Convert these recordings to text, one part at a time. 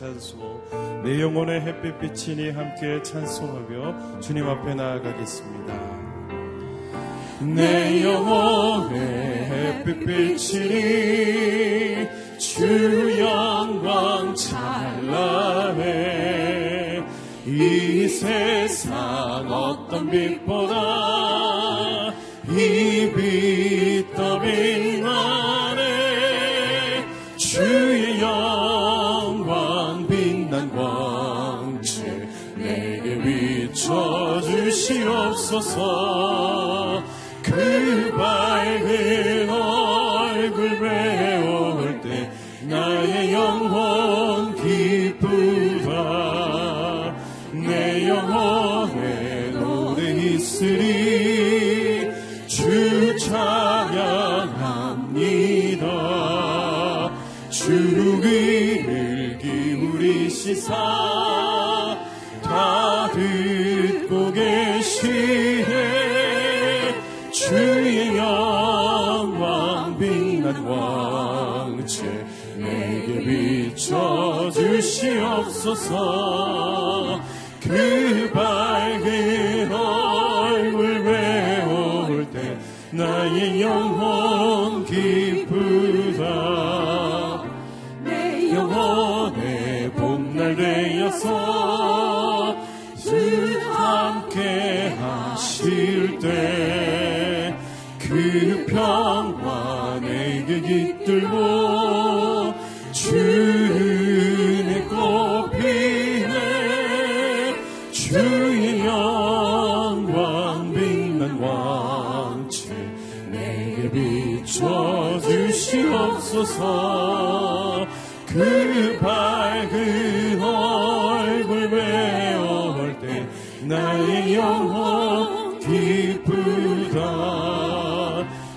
찬송 내 영혼의 햇빛빛이니 함께 찬송하며 주님 앞에 나아가겠습니다. 내 영혼의 햇빛빛이니 주 영광 찬란해. 이 세상 어떤 빛보다 주시옵소서. 그밝 계시네 주의 영광 빛난 왕채 내게 비춰주시옵소서. 그 밝은 얼굴 배울 때 나의 영혼 기쁘다 주시옵소서. 그 밝은 얼굴 배울 때 나의 영혼 기쁘다.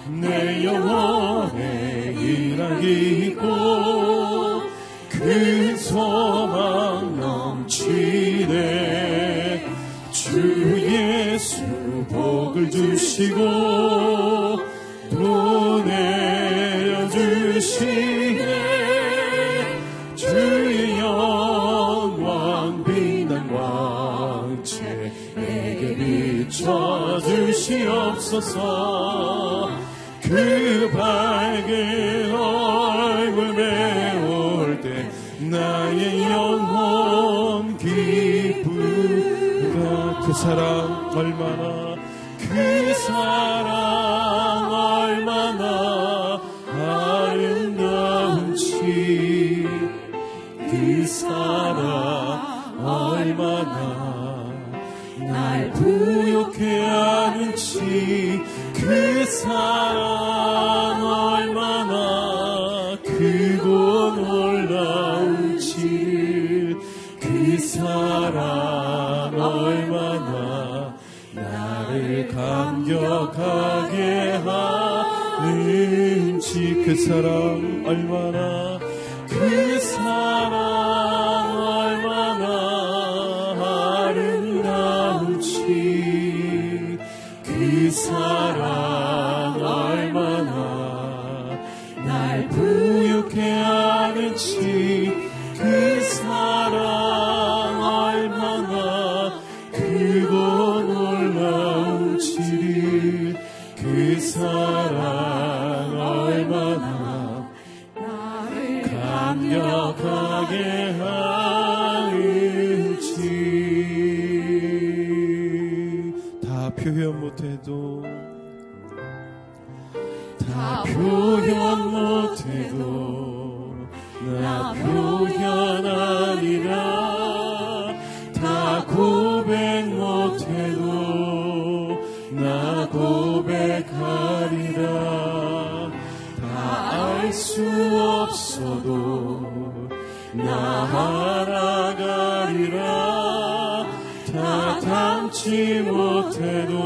내 영혼에 일하기 있고 큰 소망 넘치네. 주 예수 복을 주시고 주시네 주의 영광 빛난 왕채 내게 비춰 주시옵소서. 그 밝은 얼굴 배울 때 나의 영혼 기쁘다 그 사랑 얼마나 그 사랑 사랑 얼마나 나 알아가리라. 다 담지 못해도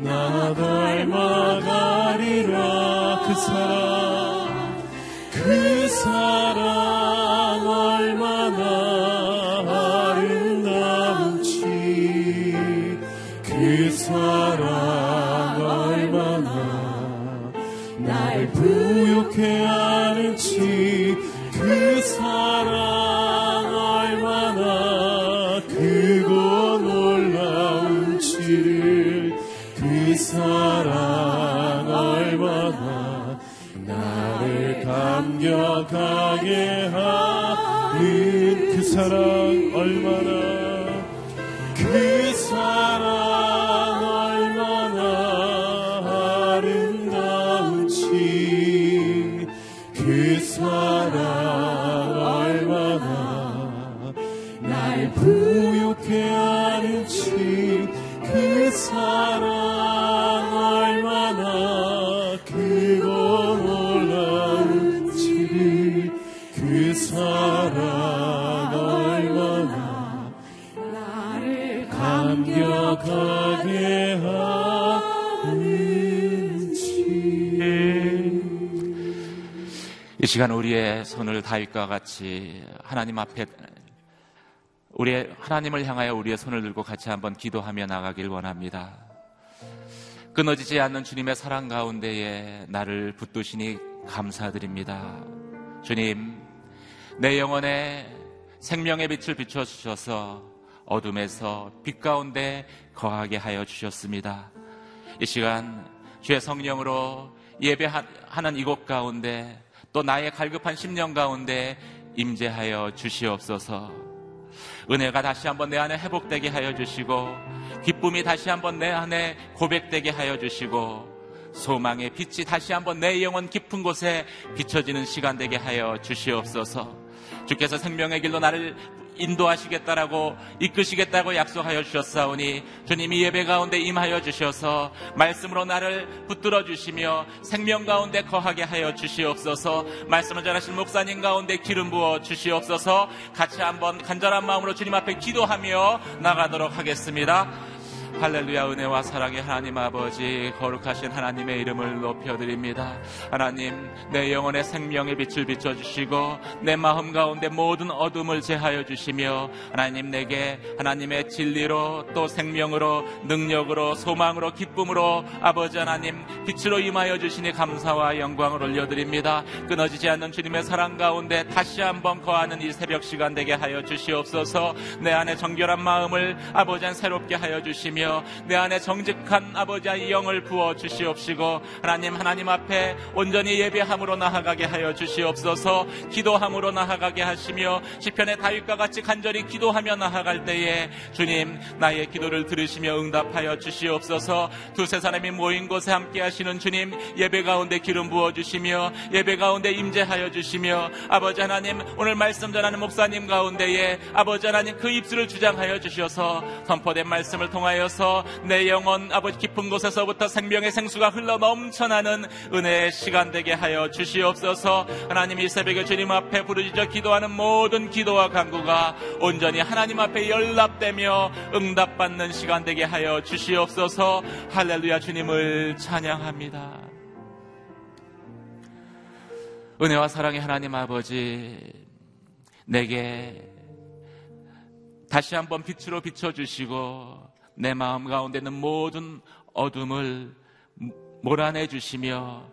나 닮아가리라. 그 사랑 가게 하는 그 사랑 얼마나 시간 우리의 손을 다윗과 같이 하나님 앞에 우리의 하나님을 향하여 우리의 손을 들고 같이 한번 기도하며 나가길 원합니다. 끊어지지 않는 주님의 사랑 가운데에 나를 붙드시니 감사드립니다. 주님, 내 영혼에 생명의 빛을 비춰 주셔서 어둠에서 빛 가운데 거하게 하여 주셨습니다. 이 시간 주의 성령으로 예배하는 이곳 가운데 또 나의 갈급한 심령 가운데 임재하여 주시옵소서. 은혜가 다시 한번 내 안에 회복되게 하여 주시고 기쁨이 다시 한번 내 안에 고백되게 하여 주시고 소망의 빛이 다시 한번 내 영혼 깊은 곳에 비춰지는 시간 되게 하여 주시옵소서. 주께서 생명의 길로 나를 인도하시겠다라고 이끄시겠다고 약속하여 주셨사오니 주님 이 예배 가운데 임하여 주셔서 말씀으로 나를 붙들어 주시며 생명 가운데 거하게 하여 주시옵소서 말씀을 전하신 목사님 가운데 기름 부어 주시옵소서 같이 한번 간절한 마음으로 주님 앞에 기도하며 나가도록 하겠습니다. 할렐루야 은혜와 사랑의 하나님 아버지 거룩하신 하나님의 이름을 높여드립니다. 하나님 내 영혼의 생명의 빛을 비춰주시고 내 마음 가운데 모든 어둠을 제하여 주시며 하나님 내게 하나님의 진리로 또 생명으로 능력으로 소망으로 기쁨으로 아버지 하나님 빛으로 임하여 주시니 감사와 영광을 올려드립니다. 끊어지지 않는 주님의 사랑 가운데 다시 한번 거하는 이 새벽 시간 되게 하여 주시옵소서. 내 안에 정결한 마음을 아버지 한 새롭게 하여 주시며 내 안에 정직한 아버지의 영을 부어 주시옵시고 하나님 하나님 앞에 온전히 예배함으로 나아가게 하여 주시옵소서. 기도함으로 나아가게 하시며 시편의 다윗과 같이 간절히 기도하며 나아갈 때에 주님 나의 기도를 들으시며 응답하여 주시옵소서. 두세 사람이 모인 곳에 함께 하시는 주님 예배 가운데 기름 부어 주시며 예배 가운데 임재하여 주시며 아버지 하나님 오늘 말씀 전하는 목사님 가운데에 아버지 하나님 그 입술을 주장하여 주셔서 선포된 말씀을 통하여 서 내 영혼 아버지 깊은 곳에서부터 생명의 생수가 흘러 넘쳐나는 은혜의 시간 되게 하여 주시옵소서 하나님 이 새벽에 주님 앞에 부르짖어 기도하는 모든 기도와 간구가 온전히 하나님 앞에 연락되며 응답받는 시간 되게 하여 주시옵소서 할렐루야 주님을 찬양합니다. 은혜와 사랑의 하나님 아버지, 내게 다시 한번 빛으로 비춰주시고, 내 마음 가운데 있는 모든 어둠을 몰아내 주시며,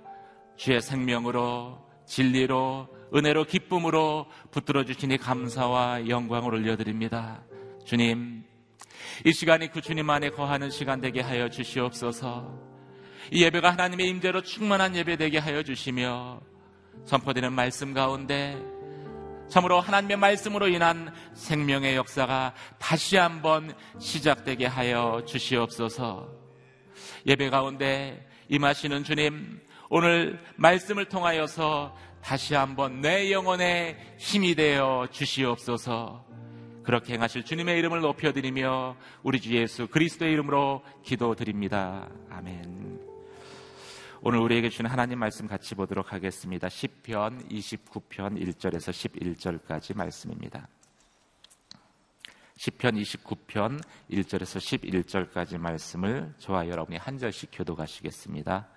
주의 생명으로, 진리로, 은혜로, 기쁨으로 붙들어 주시니 감사와 영광을 올려드립니다. 주님, 이 시간이 그 주님 안에 거하는 시간 되게 하여 주시옵소서. 이 예배가 하나님의 임재로 충만한 예배 되게 하여 주시며, 선포되는 말씀 가운데 참으로 하나님의 말씀으로 인한 생명의 역사가 다시 한번 시작되게 하여 주시옵소서. 예배 가운데 임하시는 주님, 오늘 말씀을 통하여서 다시 한번 내 영혼의 힘이 되어 주시옵소서. 그렇게 행하실 주님의 이름을 높여드리며 우리 주 예수 그리스도의 이름으로 기도드립니다. 아멘. 오늘 우리에게 주는 하나님 말씀 같이 보도록 하겠습니다. 10편 29편 1절에서 11절까지 말씀입니다. 10편 29편 1절에서 11절까지 말씀을 저와 여러분이 한 절씩 교도가시겠습니다.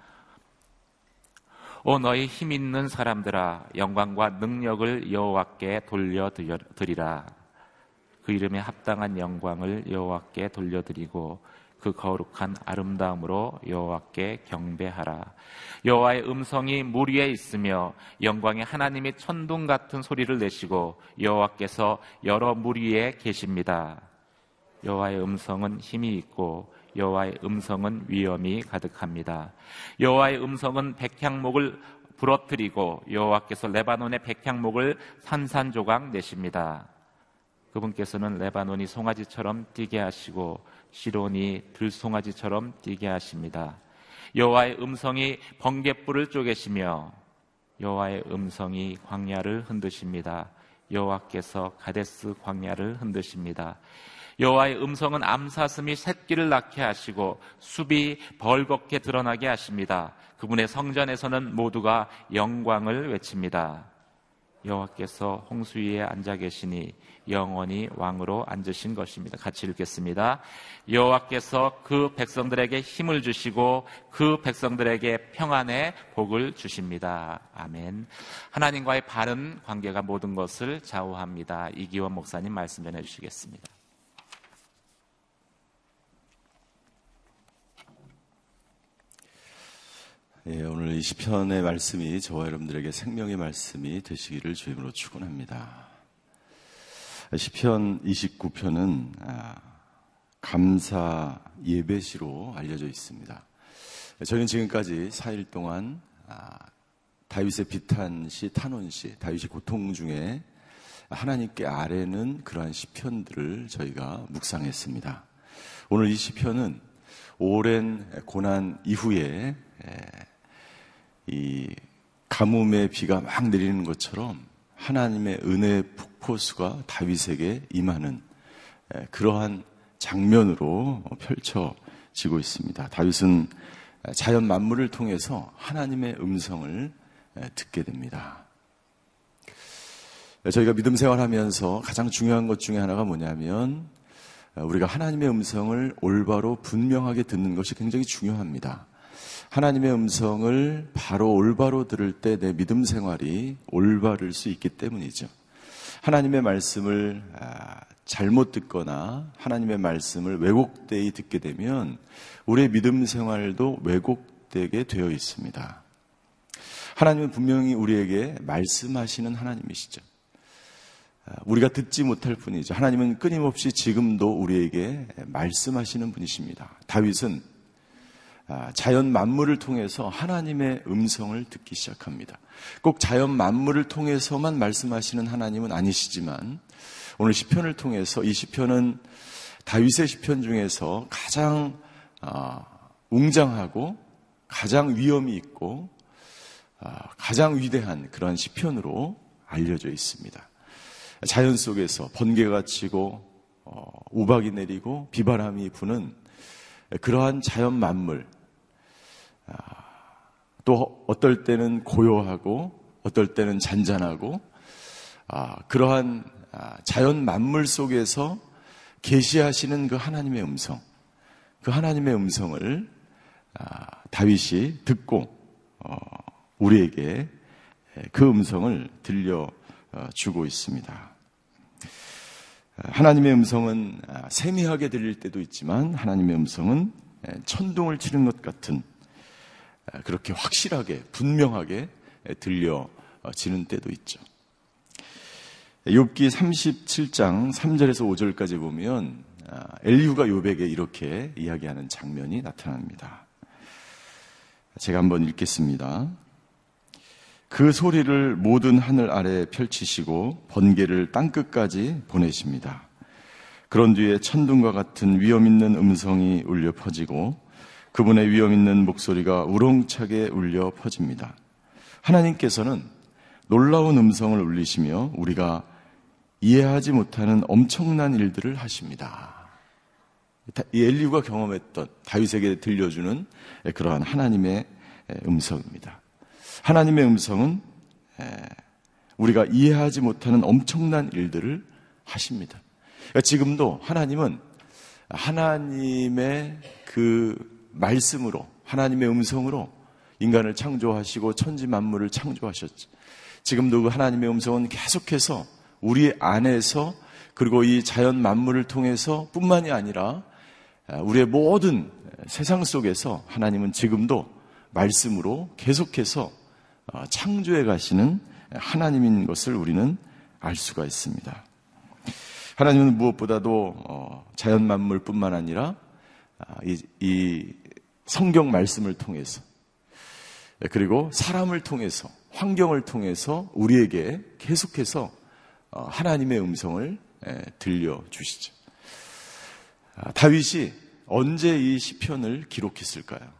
오 너희 힘 있는 사람들아 영광과 능력을 여호와께 돌려드리라 그 이름에 합당한 영광을 여호와께 돌려드리고 그 거룩한 아름다움으로 여호와께 경배하라. 여호와의 음성이 물 위에 있으며 영광의 하나님이 천둥 같은 소리를 내시고 여호와께서 여러 물 위에 계십니다. 여호와의 음성은 힘이 있고 여호와의 음성은 위엄이 가득합니다. 여호와의 음성은 백향목을 부러뜨리고 여호와께서 레바논의 백향목을 산산조각 내십니다. 그분께서는 레바논이 송아지처럼 뛰게 하시고 시론이 들송아지처럼 뛰게 하십니다. 여호와의 음성이 번갯불을 쪼개시며 여호와의 음성이 광야를 흔드십니다. 여호와께서 가데스 광야를 흔드십니다. 여호와의 음성은 암사슴이 새끼를 낳게 하시고 숲이 벌겋게 드러나게 하십니다. 그분의 성전에서는 모두가 영광을 외칩니다. 여호와께서 홍수 위에 앉아 계시니 영원히 왕으로 앉으신 것입니다. 같이 읽겠습니다. 여호와께서 그 백성들에게 힘을 주시고 그 백성들에게 평안의 복을 주십니다. 아멘. 하나님과의 바른 관계가 모든 것을 좌우합니다. 이기원 목사님 말씀 전해 주시겠습니다. 예, 오늘 이 시편의 말씀이 저와 여러분들에게 생명의 말씀이 되시기를 주임으로 축원합니다. 시편 29편은 아, 감사 예배시로 알려져 있습니다. 저희는 지금까지 4일 동안 아, 다윗의 비탄 시, 탄원 시, 다윗의 고통 중에 하나님께 아뢰는 그러한 시편들을 저희가 묵상했습니다. 오늘 이 시편은 오랜 고난 이후에 이 가뭄의 비가 막 내리는 것처럼 하나님의 은혜 폭포수가 다윗에게 임하는 그러한 장면으로 펼쳐지고 있습니다. 다윗은 자연 만물을 통해서 하나님의 음성을 듣게 됩니다. 저희가 믿음 생활하면서 가장 중요한 것 중에 하나가 뭐냐면 우리가 하나님의 음성을 올바로 분명하게 듣는 것이 굉장히 중요합니다. 하나님의 음성을 바로 올바로 들을 때 내 믿음 생활이 올바를 수 있기 때문이죠. 하나님의 말씀을 아, 잘못 듣거나 하나님의 말씀을 왜곡되이 듣게 되면 우리의 믿음 생활도 왜곡되게 되어 있습니다. 하나님은 분명히 우리에게 말씀하시는 하나님이시죠. 아, 우리가 듣지 못할 뿐이죠. 하나님은 끊임없이 지금도 우리에게 말씀하시는 분이십니다. 다윗은 아, 자연 만물을 통해서 하나님의 음성을 듣기 시작합니다. 꼭 자연 만물을 통해서만 말씀하시는 하나님은 아니시지만 오늘 시편을 통해서 이 시편은 다윗의 시편 중에서 가장 아, 웅장하고 가장 위험이 있고 아, 가장 위대한 그런 시편으로 알려져 있습니다. 자연 속에서 번개가 치고 어, 우박이 내리고 비바람이 부는 그러한 자연 만물 또 어떨 때는 고요하고 어떨 때는 잔잔하고 아, 그러한 아, 자연 만물 속에서 계시하시는 그 하나님의 음성, 그 하나님의 음성을 아, 다윗이 듣고 어, 우리에게 그 음성을 들려 어, 주고 있습니다. 하나님의 음성은 세미하게 들릴 때도 있지만 하나님의 음성은 천둥을 치는 것 같은 그렇게 확실하게 분명하게 들려지는 때도 있죠. 욥기 37장 3절에서 5절까지 보면 아, 엘리후가 욥에게 이렇게 이야기하는 장면이 나타납니다. 제가 한번 읽겠습니다. 그 소리를 모든 하늘 아래 펼치시고 번개를 땅끝까지 보내십니다. 그런 뒤에 천둥과 같은 위험 있는 음성이 울려 퍼지고 그분의 위험 있는 목소리가 우렁차게 울려 퍼집니다. 하나님께서는 놀라운 음성을 울리시며 우리가 이해하지 못하는 엄청난 일들을 하십니다. 이 엘리우가 경험했던 다윗에게 들려주는 그러한 하나님의 음성입니다. 하나님의 음성은 우리가 이해하지 못하는 엄청난 일들을 하십니다. 그러니까 지금도 하나님은 하나님의 그 말씀으로 하나님의 음성으로 인간을 창조하시고 천지 만물을 창조하셨죠. 지금도 그 하나님의 음성은 계속해서 우리 안에서 그리고 이 자연 만물을 통해서 뿐만이 아니라 우리의 모든 세상 속에서 하나님은 지금도 말씀으로 계속해서 어, 창조해 가시는 하나님인 것을 우리는 알 수가 있습니다. 하나님은 무엇보다도 어, 자연 만물뿐만 아니라 아, 이, 이 성경 말씀을 통해서 그리고 사람을 통해서 환경을 통해서 우리에게 계속해서 어, 하나님의 음성을 들려 주시죠. 아, 다윗이 언제 이 시편을 기록했을까요?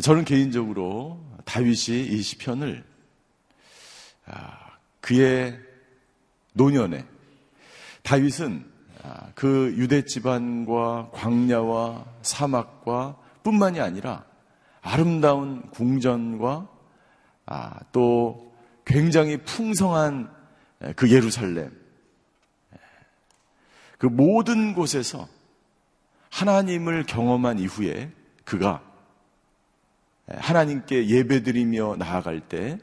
저는 개인적으로 다윗이 이 시편을 아, 그의 노년에 다윗은 아, 그 유대 지반과 광야와 사막과 뿐만이 아니라 아름다운 궁전과 아, 또 굉장히 풍성한 그 예루살렘 그 모든 곳에서 하나님을 경험한 이후에 그가 하나님께 예배드리며 나아갈 때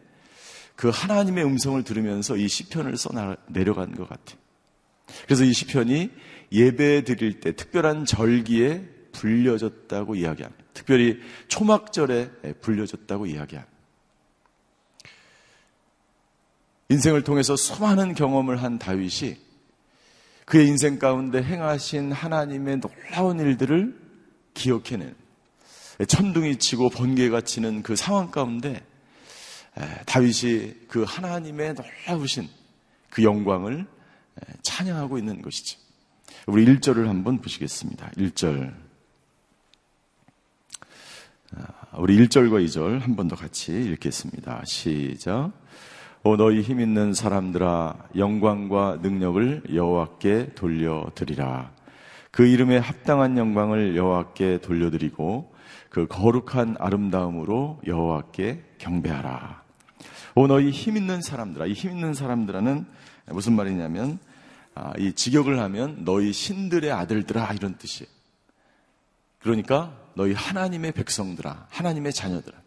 그 하나님의 음성을 들으면서 이 시편을 써 내려간 것 같아요. 그래서 이 시편이 예배 드릴 때 특별한 절기에 불려졌다고 이야기합니다. 특별히 초막절에 불려졌다고 이야기합니다. 인생을 통해서 수많은 경험을 한 다윗이 그의 인생 가운데 행하신 하나님의 놀라운 일들을 기억해낸 천둥이 치고 번개가 치는 그 상황 가운데 다윗이 그 하나님의 놀라우신 그 영광을 찬양하고 있는 것이죠. 우리 1절을 한번 보시겠습니다. 1절. 아, 우리 1절과 2절 한 번 더 같이 읽겠습니다. 시작. 오 너희 힘 있는 사람들아 영광과 능력을 여호와께 돌려드리라. 그 이름에 합당한 영광을 여호와께 돌려드리고 그 거룩한 아름다움으로 여호와께 경배하라. 오 너희 힘 있는 사람들아 이 힘 있는 사람들아는 무슨 말이냐면 아, 이 직역을 하면 너희 신들의 아들들아 이런 뜻이에요. 그러니까 너희 하나님의 백성들아, 하나님의 자녀들아.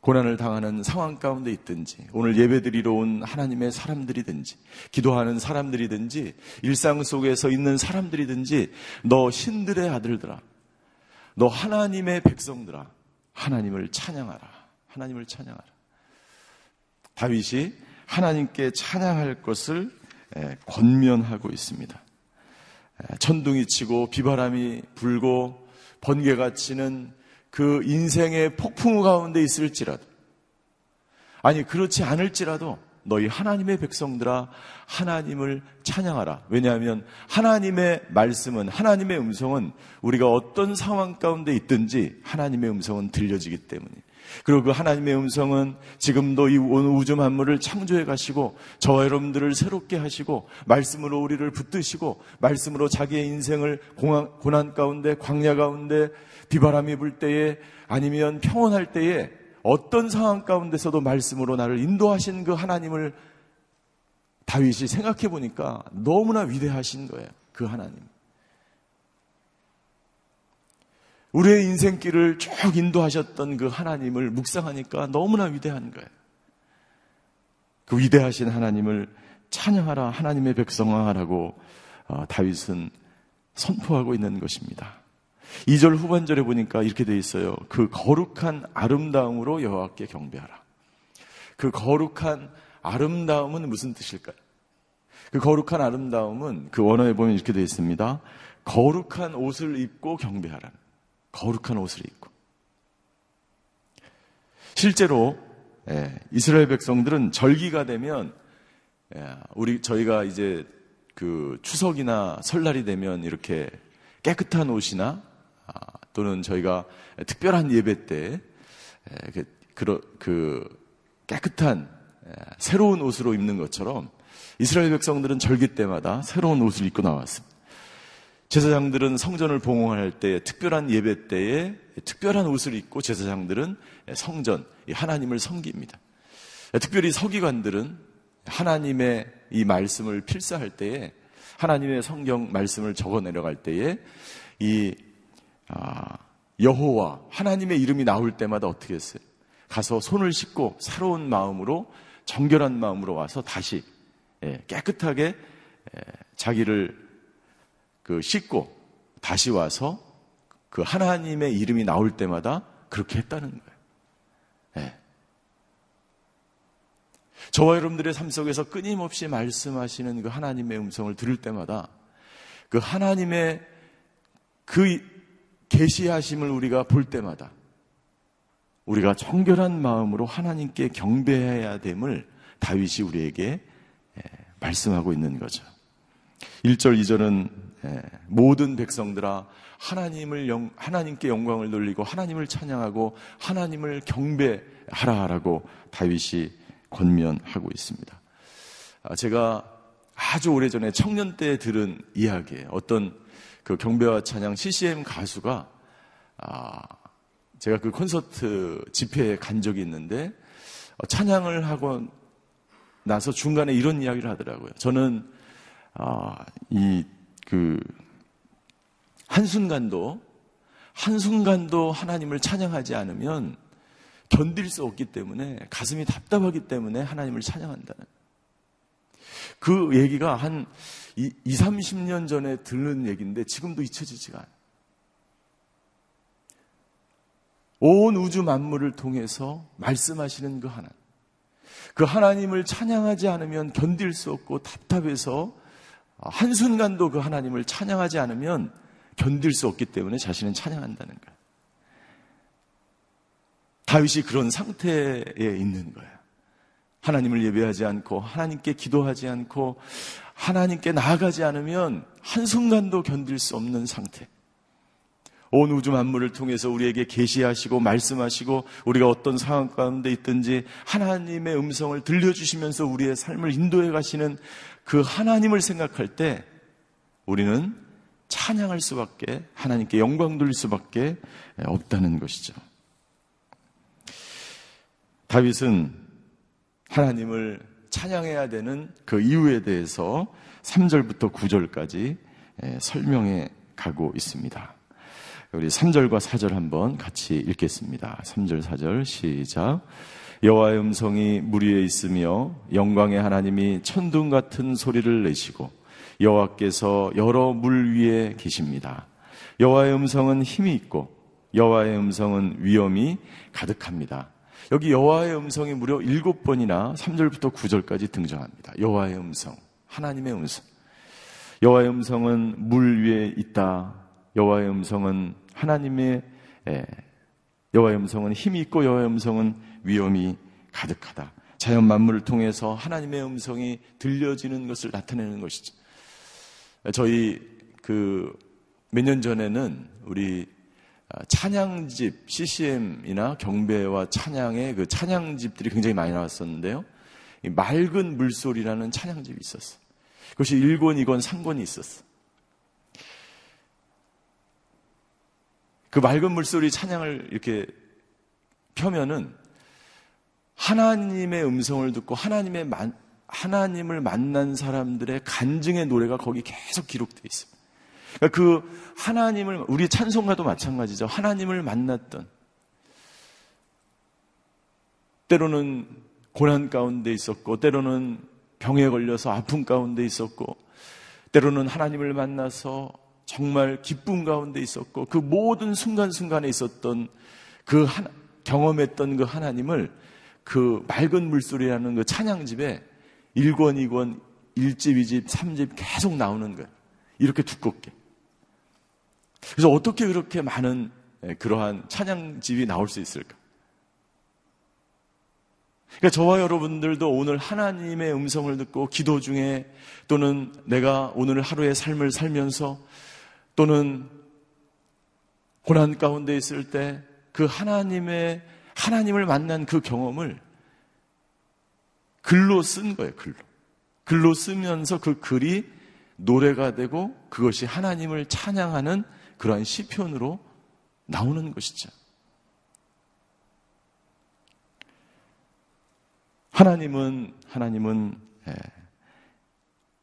고난을 당하는 상황 가운데 있든지, 오늘 예배드리러 온 하나님의 사람들이든지, 기도하는 사람들이든지, 일상 속에서 있는 사람들이든지, 너 신들의 아들들아, 너 하나님의 백성들아, 하나님을 찬양하라. 하나님을 찬양하라. 다윗이 하나님께 찬양할 것을 권면하고 있습니다. 천둥이 치고 비바람이 불고 번개가 치는 그 인생의 폭풍 가운데 있을지라도 아니 그렇지 않을지라도 너희 하나님의 백성들아 하나님을 찬양하라. 왜냐하면 하나님의 말씀은 하나님의 음성은 우리가 어떤 상황 가운데 있든지 하나님의 음성은 들려지기 때문에 그리고 그 하나님의 음성은 지금도 이 우주 만물을 창조해 가시고 저와 여러분들을 새롭게 하시고 말씀으로 우리를 붙드시고 말씀으로 자기의 인생을 고난 가운데 광야 가운데 비바람이 불 때에 아니면 평온할 때에 어떤 상황 가운데서도 말씀으로 나를 인도하신 그 하나님을 다윗이 생각해 보니까 너무나 위대하신 거예요. 그 하나님. 우리의 인생길을 쭉 인도하셨던 그 하나님을 묵상하니까 너무나 위대한 거예요. 그 위대하신 하나님을 찬양하라, 하나님의 백성화라고 어, 다윗은 선포하고 있는 것입니다. 2절 후반절에 보니까 이렇게 되어 있어요. 그 거룩한 아름다움으로 여호와께 경배하라. 그 거룩한 아름다움은 무슨 뜻일까요? 그 거룩한 아름다움은 그 원어에 보면 이렇게 되어 있습니다. 거룩한 옷을 입고 경배하라는. 거룩한 옷을 입고. 실제로 예, 이스라엘 백성들은 절기가 되면 예, 우리 저희가 이제 그 추석이나 설날이 되면 이렇게 깨끗한 옷이나 아, 또는 저희가 특별한 예배 때 예, 그, 그, 그 깨끗한 새로운 옷으로 입는 것처럼 이스라엘 백성들은 절기 때마다 새로운 옷을 입고 나왔습니다. 제사장들은 성전을 봉헌할 때 특별한 예배 때에 특별한 옷을 입고 제사장들은 성전 하나님을 섬깁니다. 특별히 서기관들은 하나님의 이 말씀을 필사할 때에 하나님의 성경 말씀을 적어 내려갈 때에 이 아, 여호와 하나님의 이름이 나올 때마다 어떻게 했어요? 가서 손을 씻고 새로운 마음으로 정결한 마음으로 와서 다시 예, 깨끗하게 자기를 그 씻고 다시 와서 그 하나님의 이름이 나올 때마다 그렇게 했다는 거예요. 네. 저와 여러분들의 삶 속에서 끊임없이 말씀하시는 그 하나님의 음성을 들을 때마다 그 하나님의 그 계시하심을 우리가 볼 때마다 우리가 정결한 마음으로 하나님께 경배해야 됨을 다윗이 우리에게 말씀하고 있는 거죠. 1절, 2절은 모든 백성들아 하나님을 영, 하나님께 영광을 돌리고 하나님을 찬양하고 하나님을 경배하라라고 다윗이 권면하고 있습니다. 아, 제가 아주 오래전에 청년 때 들은 이야기에 어떤 그 경배와 찬양 CCM 가수가 아, 제가 그 콘서트 집회에 간 적이 있는데 어, 찬양을 하고 나서 중간에 이런 이야기를 하더라고요. 저는 아, 이 그 한순간도 한순간도 하나님을 찬양하지 않으면 견딜 수 없기 때문에 가슴이 답답하기 때문에 하나님을 찬양한다는 그 얘기가 한 2, 30년 전에 들은 얘기인데 지금도 잊혀지지가 않아요. 온 우주 만물을 통해서 말씀하시는 그 하나님. 그 하나님을 찬양하지 않으면 견딜 수 없고 답답해서 한순간도 그 하나님을 찬양하지 않으면 견딜 수 없기 때문에 자신은 찬양한다는 거예요. 다윗이 그런 상태에 있는 거예요. 하나님을 예배하지 않고 하나님께 기도하지 않고 하나님께 나아가지 않으면 한순간도 견딜 수 없는 상태. 온 우주 만물을 통해서 우리에게 계시하시고 말씀하시고 우리가 어떤 상황 가운데 있든지 하나님의 음성을 들려주시면서 우리의 삶을 인도해 가시는 그 하나님을 생각할 때 우리는 찬양할 수밖에 하나님께 영광 돌릴 수밖에 없다는 것이죠. 다윗은 하나님을 찬양해야 되는 그 이유에 대해서 3절부터 9절까지 설명해 가고 있습니다. 우리 3절과 4절 한번 같이 읽겠습니다. 3절, 4절 시작. 여호와의 음성이 물 위에 있으며 영광의 하나님이 천둥 같은 소리를 내시고 여호와께서 여러 물 위에 계십니다. 여호와의 음성은 힘이 있고 여호와의 음성은 위엄이 가득합니다. 여기 여호와의 음성이 무려 일곱 번이나 3절부터 9절까지 등장합니다. 여호와의 음성, 하나님의 음성. 여호와의 음성은 물 위에 있다. 여호와의 음성은 하나님의 예, 여호와의 음성은 힘이 있고 여호와의 음성은 위엄이 가득하다. 자연 만물을 통해서 하나님의 음성이 들려지는 것을 나타내는 것이죠. 저희 그 몇 년 전에는 우리 찬양집 CCM이나 경배와 찬양의 그 찬양집들이 굉장히 많이 나왔었는데요. 맑은 물소리라는 찬양집이 있었어. 그것이 1권, 2권, 3권이 있었어. 그 맑은 물소리 찬양을 이렇게 펴면은 하나님의 음성을 듣고 하나님의 만, 하나님을 만난 사람들의 간증의 노래가 거기 계속 기록되어 있습니다. 그러니까 그 하나님을 우리 찬송가도 마찬가지죠. 하나님을 만났던 때로는 고난 가운데 있었고 때로는 병에 걸려서 아픔 가운데 있었고 때로는 하나님을 만나서 정말 기쁨 가운데 있었고 그 모든 순간순간에 있었던 그 하나, 경험했던 그 하나님을 그 맑은 물소리라는 그 찬양집에 1권, 2권, 1집, 2집, 3집 계속 나오는 거예요. 이렇게 두껍게. 그래서 어떻게 그렇게 많은 예, 그러한 찬양집이 나올 수 있을까? 그러니까 저와 여러분들도 오늘 하나님의 음성을 듣고 기도 중에 또는 내가 오늘 하루의 삶을 살면서 또는 고난 가운데 있을 때 그 하나님의 하나님을 만난 그 경험을 글로 쓴 거예요, 글로. 글로 쓰면서 그 글이 노래가 되고 그것이 하나님을 찬양하는 그러한 시편으로 나오는 것이죠. 하나님은 하나님은 예,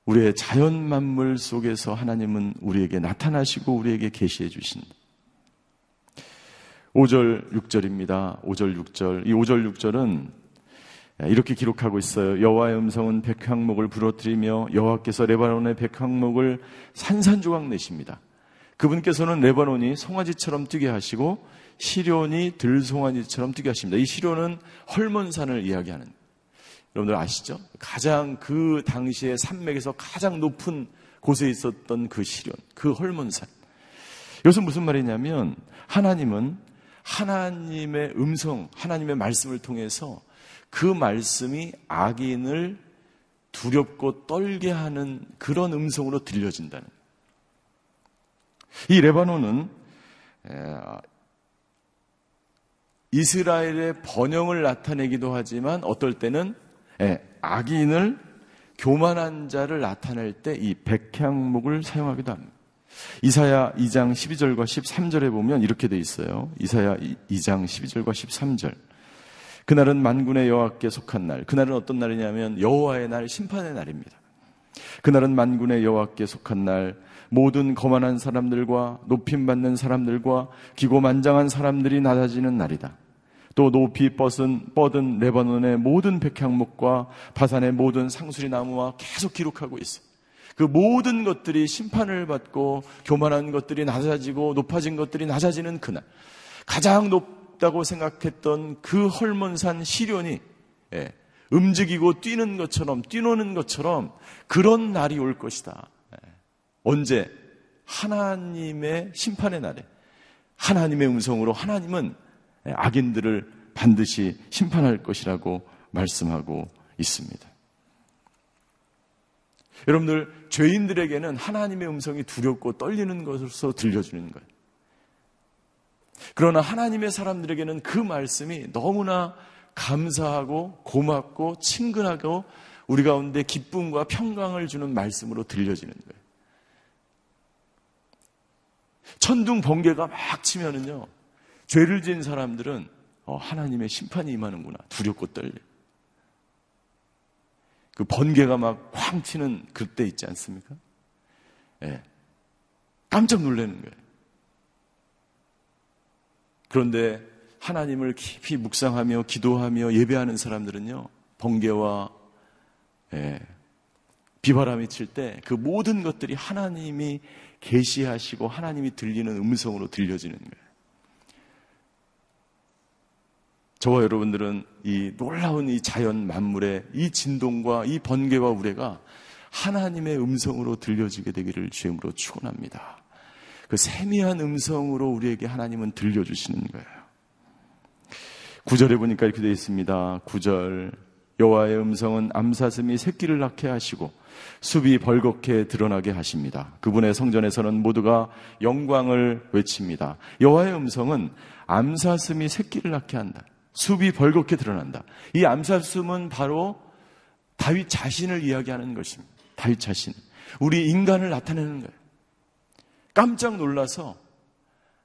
우리의 자연 만물 속에서 하나님은 우리에게 나타나시고 우리에게 계시해 주신다. 5절 6절입니다. 5절 6절. 이 5절 6절은 이렇게 기록하고 있어요. 여호와의 음성은 백향목을 부러뜨리며 여호와께서 레바논의 백향목을 산산조각 내십니다. 그분께서는 레바논이 송아지처럼 뛰게 하시고 시련이 들송아지처럼 뛰게 하십니다. 이 시련은 헐몬산을 이야기하는 여러분들 아시죠? 가장 그 당시에 산맥에서 가장 높은 곳에 있었던 그 시련, 그 헐몬산. 이것은 무슨 말이냐면 하나님은 하나님의 음성, 하나님의 말씀을 통해서 그 말씀이 악인을 두렵고 떨게 하는 그런 음성으로 들려진다는. 이 레바논은 이스라엘의 번영을 나타내기도 하지만 어떨 때는 악인을 교만한 자를 나타낼 때 이 백향목을 사용하기도 합니다. 이사야 2장 12절과 13절에 보면 이렇게 돼 있어요. 이사야 2장 12절과 13절. 그날은 만군의 여호와께 속한 날. 그날은 어떤 날이냐면 여호와의 날, 심판의 날입니다. 그날은 만군의 여호와께 속한 날. 모든 거만한 사람들과 높임 받는 사람들과 기고만장한 사람들이 낮아지는 날이다. 또 높이 뻗은, 뻗은 레바논의 모든 백향목과 바산의 모든 상수리 나무와 계속 기록하고 있어. 그 모든 것들이 심판을 받고 교만한 것들이 낮아지고 높아진 것들이 낮아지는 그날. 가장 높다고 생각했던 그 헐몬산 시련이 예, 움직이고 뛰는 것처럼 뛰노는 것처럼 그런 날이 올 것이다. 예. 언제? 하나님의 심판의 날에 하나님의 음성으로 하나님은 악인들을 반드시 심판할 것이라고 말씀하고 있습니다. 여러분들, 죄인들에게는 하나님의 음성이 두렵고 떨리는 것으로 들려주는 거예요. 그러나 하나님의 사람들에게는 그 말씀이 너무나 감사하고 고맙고 친근하고 우리 가운데 기쁨과 평강을 주는 말씀으로 들려지는 거예요. 천둥 번개가 막 치면은요, 죄를 지은 사람들은 어, 하나님의 심판이 임하는구나. 두렵고 떨려. 그 번개가 막 쾅 치는 그때 있지 않습니까? 예. 깜짝 놀라는 거예요. 그런데 하나님을 깊이 묵상하며 기도하며 예배하는 사람들은요, 번개와 예, 비바람이 칠 때 그 모든 것들이 하나님이 계시하시고 하나님이 들리는 음성으로 들려지는 거예요. 저와 여러분들은 이 놀라운 이 자연 만물의 이 진동과 이 번개와 우레가 하나님의 음성으로 들려지게 되기를 주임으로 축원합니다. 그 세미한 음성으로 우리에게 하나님은 들려주시는 거예요. 구절에 보니까 이렇게 되어 있습니다. 구절 여호와의 음성은 암사슴이 새끼를 낳게 하시고 숲이 벌겋게 드러나게 하십니다. 그분의 성전에서는 모두가 영광을 외칩니다. 여호와의 음성은 암사슴이 새끼를 낳게 한다. 숲이 벌겋게 드러난다. 이 암살숨은 바로 다윗 자신을 이야기하는 것입니다. 다윗 자신. 우리 인간을 나타내는 거예요. 깜짝 놀라서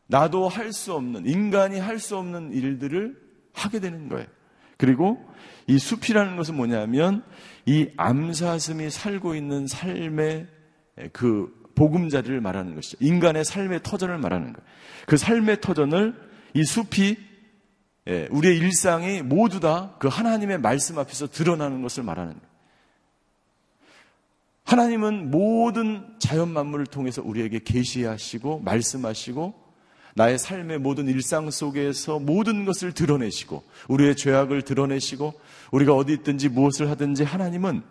나도 할 수 없는, 인간이 할 수 없는 일들을 하게 되는 거예요. 그리고 이 숲이라는 것은 뭐냐면 이 암사슴이 살고 있는 삶의 그 보금자리를 말하는 것이죠. 인간의 삶의 터전을 말하는 거예요. 그 삶의 터전을 이 숲이 예, 우리의 일상이 모두 다 그 하나님의 말씀 앞에서 드러나는 것을 말하는. 하나님은 모든 자연 만물을 통해서 우리에게 계시하시고 말씀하시고 나의 삶의 모든 일상 속에서 모든 것을 드러내시고 우리의 죄악을 드러내시고 우리가 어디 있든지 무엇을 하든지 하나님은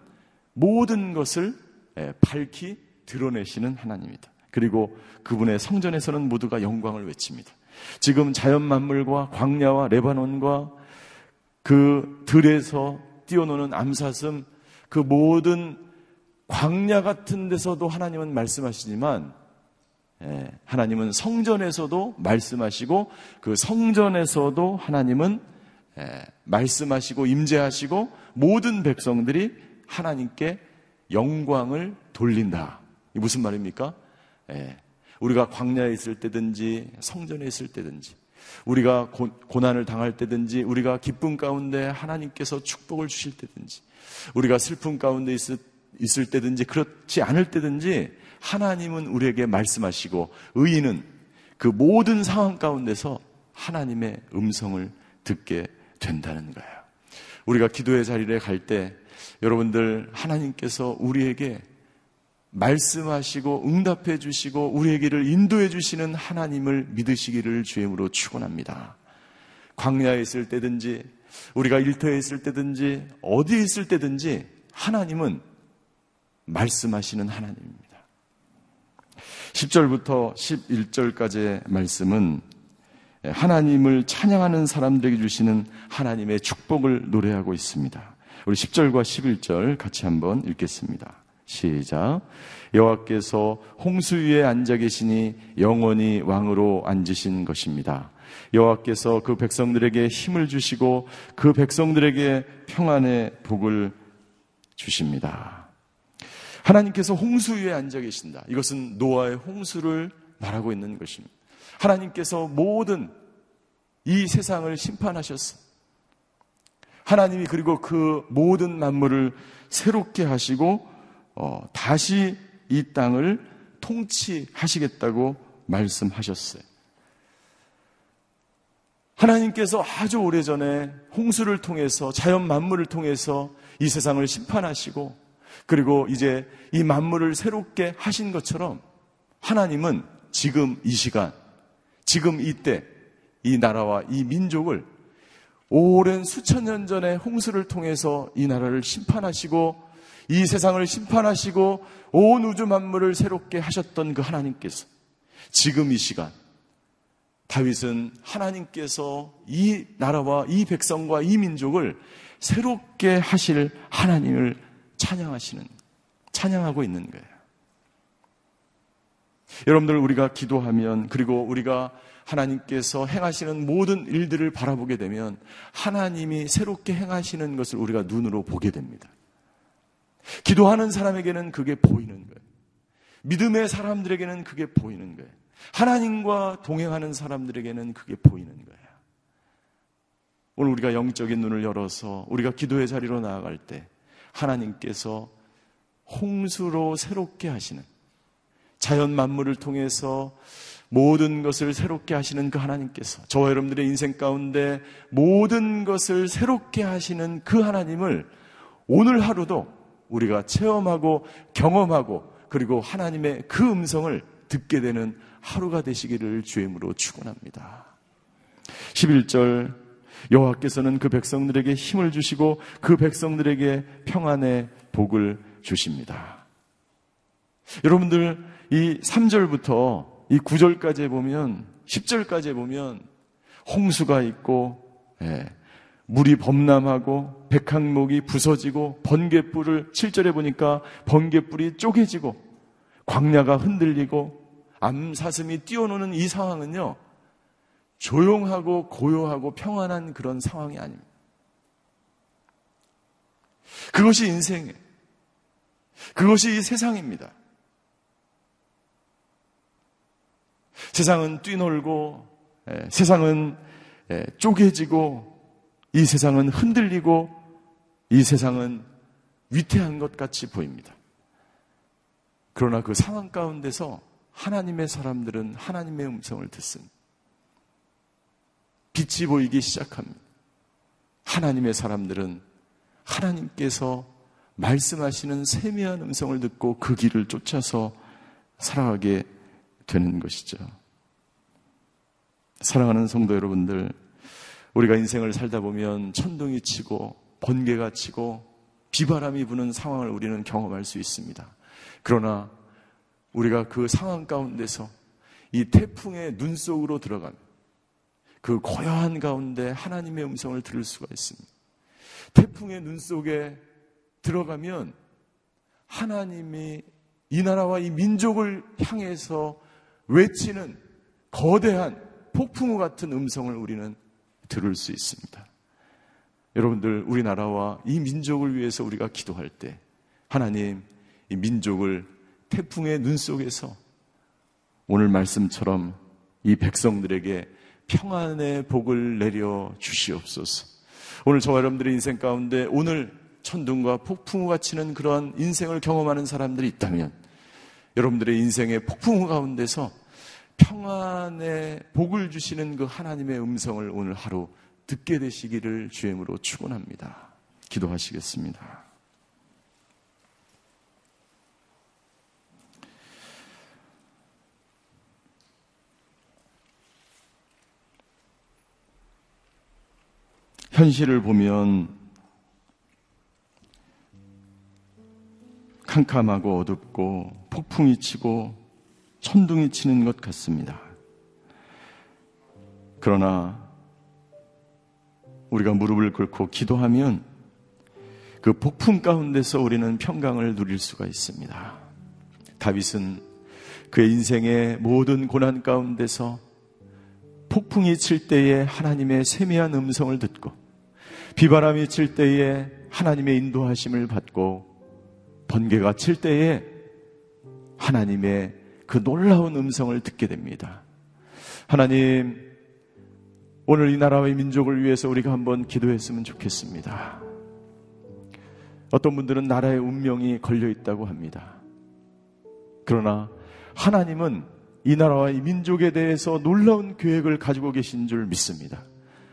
모든 것을 예, 밝히 드러내시는 하나님이다. 그리고 그분의 성전에서는 모두가 영광을 외칩니다. 지금 자연 만물과 광야와 레바논과 그 들에서 뛰어노는 암사슴 그 모든 광야 같은 데서도 하나님은 말씀하시지만 예, 하나님은 성전에서도 말씀하시고 그 성전에서도 하나님은 예, 말씀하시고 임재하시고 모든 백성들이 하나님께 영광을 돌린다. 이 무슨 말입니까? 예, 우리가 광야에 있을 때든지 성전에 있을 때든지 우리가 고, 난을 당할 때든지 우리가 기쁨 가운데 하나님께서 축복을 주실 때든지 우리가 슬픔 가운데 있을, 있을 때든지 그렇지 않을 때든지 하나님은 우리에게 말씀하시고 의인은 그 모든 상황 가운데서 하나님의 음성을 듣게 된다는 거예요. 우리가 기도의 자리에 갈때 여러분들 하나님께서 우리에게 말씀하시고 응답해 주시고 우리에게를 인도해 주시는 하나님을 믿으시기를 주임으로 축원합니다. 광야에 있을 때든지 우리가 일터에 있을 때든지 어디에 있을 때든지 하나님은 말씀하시는 하나님입니다. 10절부터 11절까지의 말씀은 하나님을 찬양하는 사람들에게 주시는 하나님의 축복을 노래하고 있습니다. 우리 10절과 11절 같이 한번 읽겠습니다. 시작. 여호와께서 홍수 위에 앉아 계시니 영원히 왕으로 앉으신 것입니다. 여호와께서 그 백성들에게 힘을 주시고 그 백성들에게 평안의 복을 주십니다. 하나님께서 홍수 위에 앉아 계신다. 이것은 노아의 홍수를 말하고 있는 것입니다. 하나님께서 모든 이 세상을 심판하셨어. 하나님이 그리고 그 모든 만물을 새롭게 하시고 어, 다시 이 땅을 통치하시겠다고 말씀하셨어요. 하나님께서 아주 오래전에 홍수를 통해서 자연 만물을 통해서 이 세상을 심판하시고 그리고 이제 이 만물을 새롭게 하신 것처럼 하나님은 지금 이 시간, 지금 이때 이 나라와 이 민족을 오랜 수천 년 전에 홍수를 통해서 이 나라를 심판하시고 이 세상을 심판하시고 온 우주 만물을 새롭게 하셨던 그 하나님께서 지금 이 시간 다윗은 하나님께서 이 나라와 이 백성과 이 민족을 새롭게 하실 하나님을 찬양하시는 찬양하고 있는 거예요. 여러분들 우리가 기도하면 그리고 우리가 하나님께서 행하시는 모든 일들을 바라보게 되면 하나님이 새롭게 행하시는 것을 우리가 눈으로 보게 됩니다. 기도하는 사람에게는 그게 보이는 거예요. 믿음의 사람들에게는 그게 보이는 거예요. 하나님과 동행하는 사람들에게는 그게 보이는 거예요. 오늘 우리가 영적인 눈을 열어서 우리가 기도의 자리로 나아갈 때 하나님께서 홍수로 새롭게 하시는 자연 만물을 통해서 모든 것을 새롭게 하시는 그 하나님께서 저와 여러분들의 인생 가운데 모든 것을 새롭게 하시는 그 하나님을 오늘 하루도 우리가 체험하고 경험하고 그리고 하나님의 그 음성을 듣게 되는 하루가 되시기를 주임으로 축원합니다. 11절 여호와께서는 그 백성들에게 힘을 주시고 그 백성들에게 평안의 복을 주십니다. 여러분들 이 3절부터 이 9절까지 보면 10절까지 보면 홍수가 있고 예, 물이 범람하고 백항목이 부서지고 번개불을 7절에 보니까 번개불이 쪼개지고 광야가 흔들리고 암사슴이 뛰어노는 이 상황은요. 조용하고 고요하고 평안한 그런 상황이 아닙니다. 그것이 인생이에요. 그것이 이 세상입니다. 세상은 뛰놀고, 예, 세상은 예, 쪼개지고, 이 세상은 흔들리고, 이 세상은 위태한 것 같이 보입니다. 그러나 그 상황 가운데서 하나님의 사람들은 하나님의 음성을 듣습니다. 빛이 보이기 시작합니다. 하나님의 사람들은 하나님께서 말씀하시는 세미한 음성을 듣고 그 길을 쫓아서 살아가게 되는 것이죠. 사랑하는 성도 여러분들, 우리가 인생을 살다 보면 천둥이 치고 번개가 치고 비바람이 부는 상황을 우리는 경험할 수 있습니다. 그러나 우리가 그 상황 가운데서 이 태풍의 눈 속으로 들어가면 그 고요한 가운데 하나님의 음성을 들을 수가 있습니다. 태풍의 눈 속에 들어가면 하나님이 이 나라와 이 민족을 향해서 외치는 거대한 폭풍우 같은 음성을 우리는 들을 수 있습니다. 여러분들, 우리나라와 이 민족을 위해서 우리가 기도할 때 하나님 이 민족을 태풍의 눈 속에서 오늘 말씀처럼 이 백성들에게 평안의 복을 내려 주시옵소서. 오늘 저와 여러분들의 인생 가운데 오늘 천둥과 폭풍우가 치는 그런 인생을 경험하는 사람들이 있다면 여러분들의 인생의 폭풍우 가운데서 평안의 복을 주시는 그 하나님의 음성을 오늘 하루 듣게 되시기를 주임으로 축원합니다. 기도하시겠습니다. 현실을 보면 캄캄하고 어둡고 폭풍이 치고 천둥이 치는 것 같습니다. 그러나 우리가 무릎을 꿇고 기도하면 그 폭풍 가운데서 우리는 평강을 누릴 수가 있습니다. 다윗은 그의 인생의 모든 고난 가운데서 폭풍이 칠 때에 하나님의 세미한 음성을 듣고 비바람이 칠 때에 하나님의 인도하심을 받고 번개가 칠 때에 하나님의 그 놀라운 음성을 듣게 됩니다. 하나님, 오늘 이 나라의 민족을 위해서 우리가 한번 기도했으면 좋겠습니다. 어떤 분들은 나라의 운명이 걸려 있다고 합니다. 그러나 하나님은 이 나라와 이 민족에 대해서 놀라운 계획을 가지고 계신 줄 믿습니다.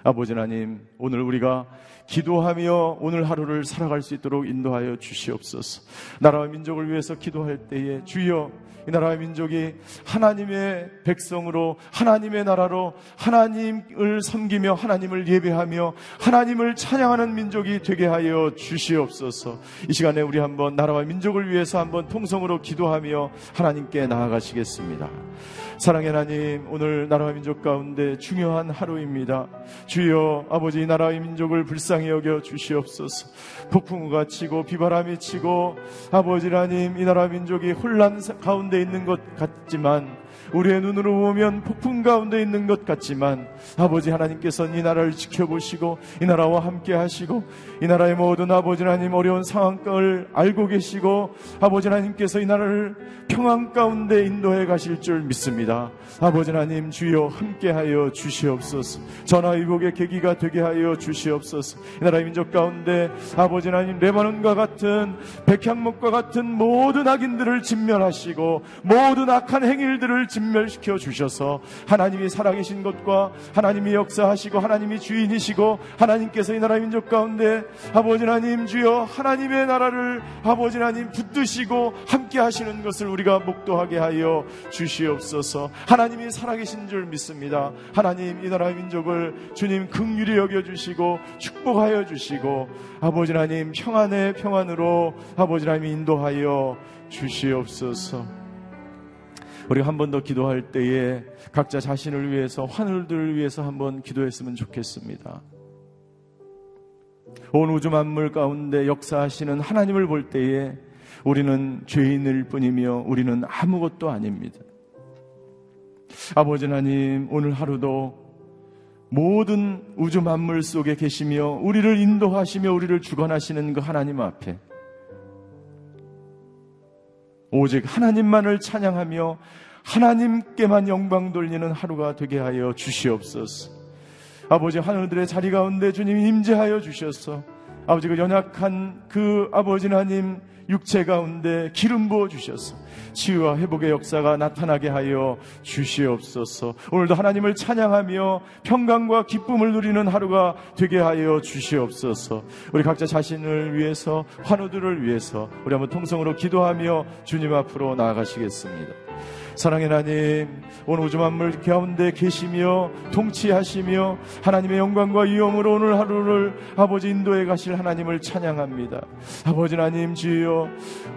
아버지 하나님, 오늘 우리가 기도하며 오늘 하루를 살아갈 수 있도록 인도하여 주시옵소서. 나라와 민족을 위해서 기도할 때에 주여 이 나라의 민족이 하나님의 백성으로 하나님의 나라로 하나님을 섬기며 하나님을 예배하며 하나님을 찬양하는 민족이 되게 하여 주시옵소서. 이 시간에 우리 한번 나라와 민족을 위해서 한번 통성으로 기도하며 하나님께 나아가시겠습니다. 사랑의 하나님, 오늘 나라와 민족 가운데 중요한 하루입니다. 주여 아버지 나라의 민족을 불쌍히 여겨 주시옵소서. 폭풍우가 치고 비바람이 치고 아버지 하나님 이 나라 민족이 혼란 가운데 있는 것 같지만 우리의 눈으로 보면 폭풍 가운데 있는 것 같지만 아버지 하나님께서는 이 나라를 지켜보시고 이 나라와 함께 하시고 이 나라의 모든 아버지 하나님 어려운 상황을 알고 계시고 아버지 하나님께서 이 나라를 평안 가운데 인도해 가실 줄 믿습니다. 아버지 하나님 주여 함께하여 주시옵소서. 전화위복의 계기가 되게 하여 주시옵소서. 이 나라의 민족 가운데 아버지 하나님 레바논과 같은 백향목과 같은 모든 악인들을 진멸하시고 모든 악한 행일들을 진멸시 켜 주셔서 하나님이 살아계신 것과 하나님이 역사하시고 하나님이 주인이시고 하나님께서 이 나라 민족 가운데 아버지 하나님 주여 하나님의 나라를 아버지 하나님 붙드시고 함께 하시는 것을 우리가 목도하게 하여 주시옵소서. 하나님이 살아계신 줄 믿습니다. 하나님 이 나라 민족을 주님 긍휼히 여겨주시고 축복하여 주시고 아버지 하나님 평안의 평안으로 아버지 하나님 인도하여 주시옵소서 우리 한 번 더 기도할 때에 각자 자신을 위해서 환울들을 위해서 한 번 기도했으면 좋겠습니다. 온 우주 만물 가운데 역사하시는 하나님을 볼 때에 우리는 죄인일 뿐이며 우리는 아무것도 아닙니다. 아버지 하나님, 오늘 하루도 모든 우주 만물 속에 계시며 우리를 인도하시며 우리를 주관하시는 그 하나님 앞에 오직 하나님만을 찬양하며 하나님께만 영광 돌리는 하루가 되게 하여 주시옵소서. 아버지 하늘들의 자리 가운데 주님 임재하여 주셔서 아버지 그 연약한 그 아버지 하나님 육체 가운데 기름 부어 주셔서 치유와 회복의 역사가 나타나게 하여 주시옵소서. 오늘도 하나님을 찬양하며 평강과 기쁨을 누리는 하루가 되게 하여 주시옵소서. 우리 각자 자신을 위해서 환우들을 위해서 우리 한번 통성으로 기도하며 주님 앞으로 나아가시겠습니다. 사랑의 하나님, 오늘 우주 만물 가운데 계시며 통치하시며 하나님의 영광과 위엄으로 오늘 하루를 아버지 인도에 가실 하나님을 찬양합니다. 아버지 하나님 주여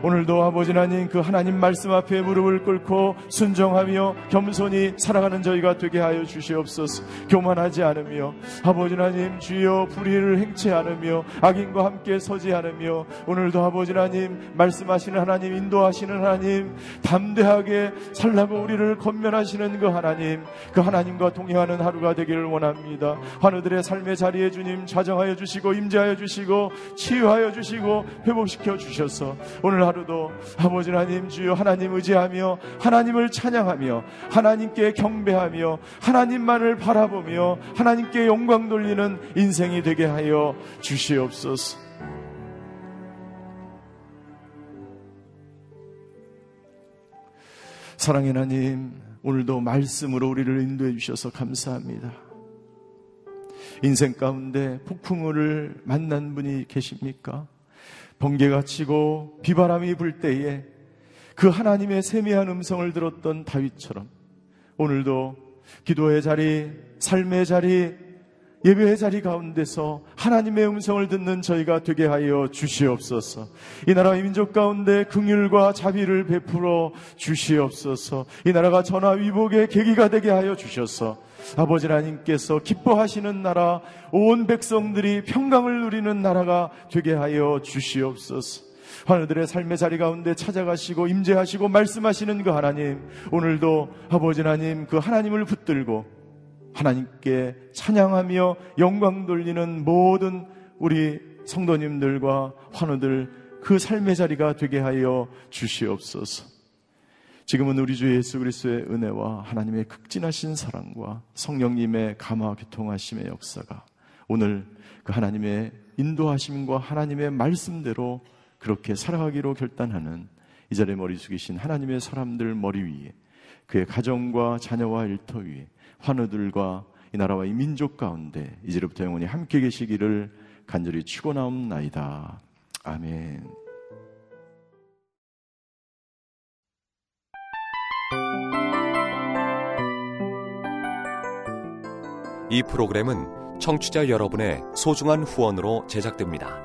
오늘도 아버지 하나님 그 하나님 말씀 앞에 무릎을 꿇고 순정하며 겸손히 살아가는 저희가 되게 하여 주시옵소서. 교만하지 않으며 아버지 하나님 주여 불의를 행치 않으며 악인과 함께 서지 않으며 오늘도 아버지 하나님 말씀하시는 하나님 인도하시는 하나님 담대하게 살 라고 우리를 건면하시는 그 하나님, 그 하나님과 동행하는 하루가 되기를 원합니다. 환우들의 삶의 자리에 주님 자정하여 주시고 임재하여 주시고 치유하여 주시고 회복시켜 주셔서 오늘 하루도 아버지 하나님 주여 하나님 의지하며 하나님을 찬양하며 하나님께 경배하며 하나님만을 바라보며 하나님께 영광 돌리는 인생이 되게 하여 주시옵소서. 사랑의 하나님, 오늘도 말씀으로 우리를 인도해 주셔서 감사합니다. 인생 가운데 폭풍우를 만난 분이 계십니까? 번개가 치고 비바람이 불 때에 그 하나님의 세미한 음성을 들었던 다윗처럼 오늘도 기도의 자리, 삶의 자리, 예배의 자리 가운데서 하나님의 음성을 듣는 저희가 되게 하여 주시옵소서. 이 나라의 민족 가운데 긍휼과 자비를 베풀어 주시옵소서. 이 나라가 전화 위복의 계기가 되게 하여 주셔서 아버지 하나님께서 기뻐하시는 나라, 온 백성들이 평강을 누리는 나라가 되게 하여 주시옵소서. 하늘들의 삶의 자리 가운데 찾아가시고 임재하시고 말씀하시는 그 하나님, 오늘도 아버지 하나님 그 하나님을 붙들고 하나님께 찬양하며 영광 돌리는 모든 우리 성도님들과 환우들 그 삶의 자리가 되게 하여 주시옵소서. 지금은 우리 주 예수 그리스도의 은혜와 하나님의 극진하신 사랑과 성령님의 감화 교통하심의 역사가 오늘 그 하나님의 인도하심과 하나님의 말씀대로 그렇게 살아가기로 결단하는 이 자리에 머리 숙이신 하나님의 사람들 머리 위에 그의 가정과 자녀와 일터 위에 환우들과 이 나라와 이 민족 가운데 이제부터 영원히 함께 계시기를 간절히 축원하옵나이다. 아멘. 이 프로그램은 청취자 여러분의 소중한 후원으로 제작됩니다.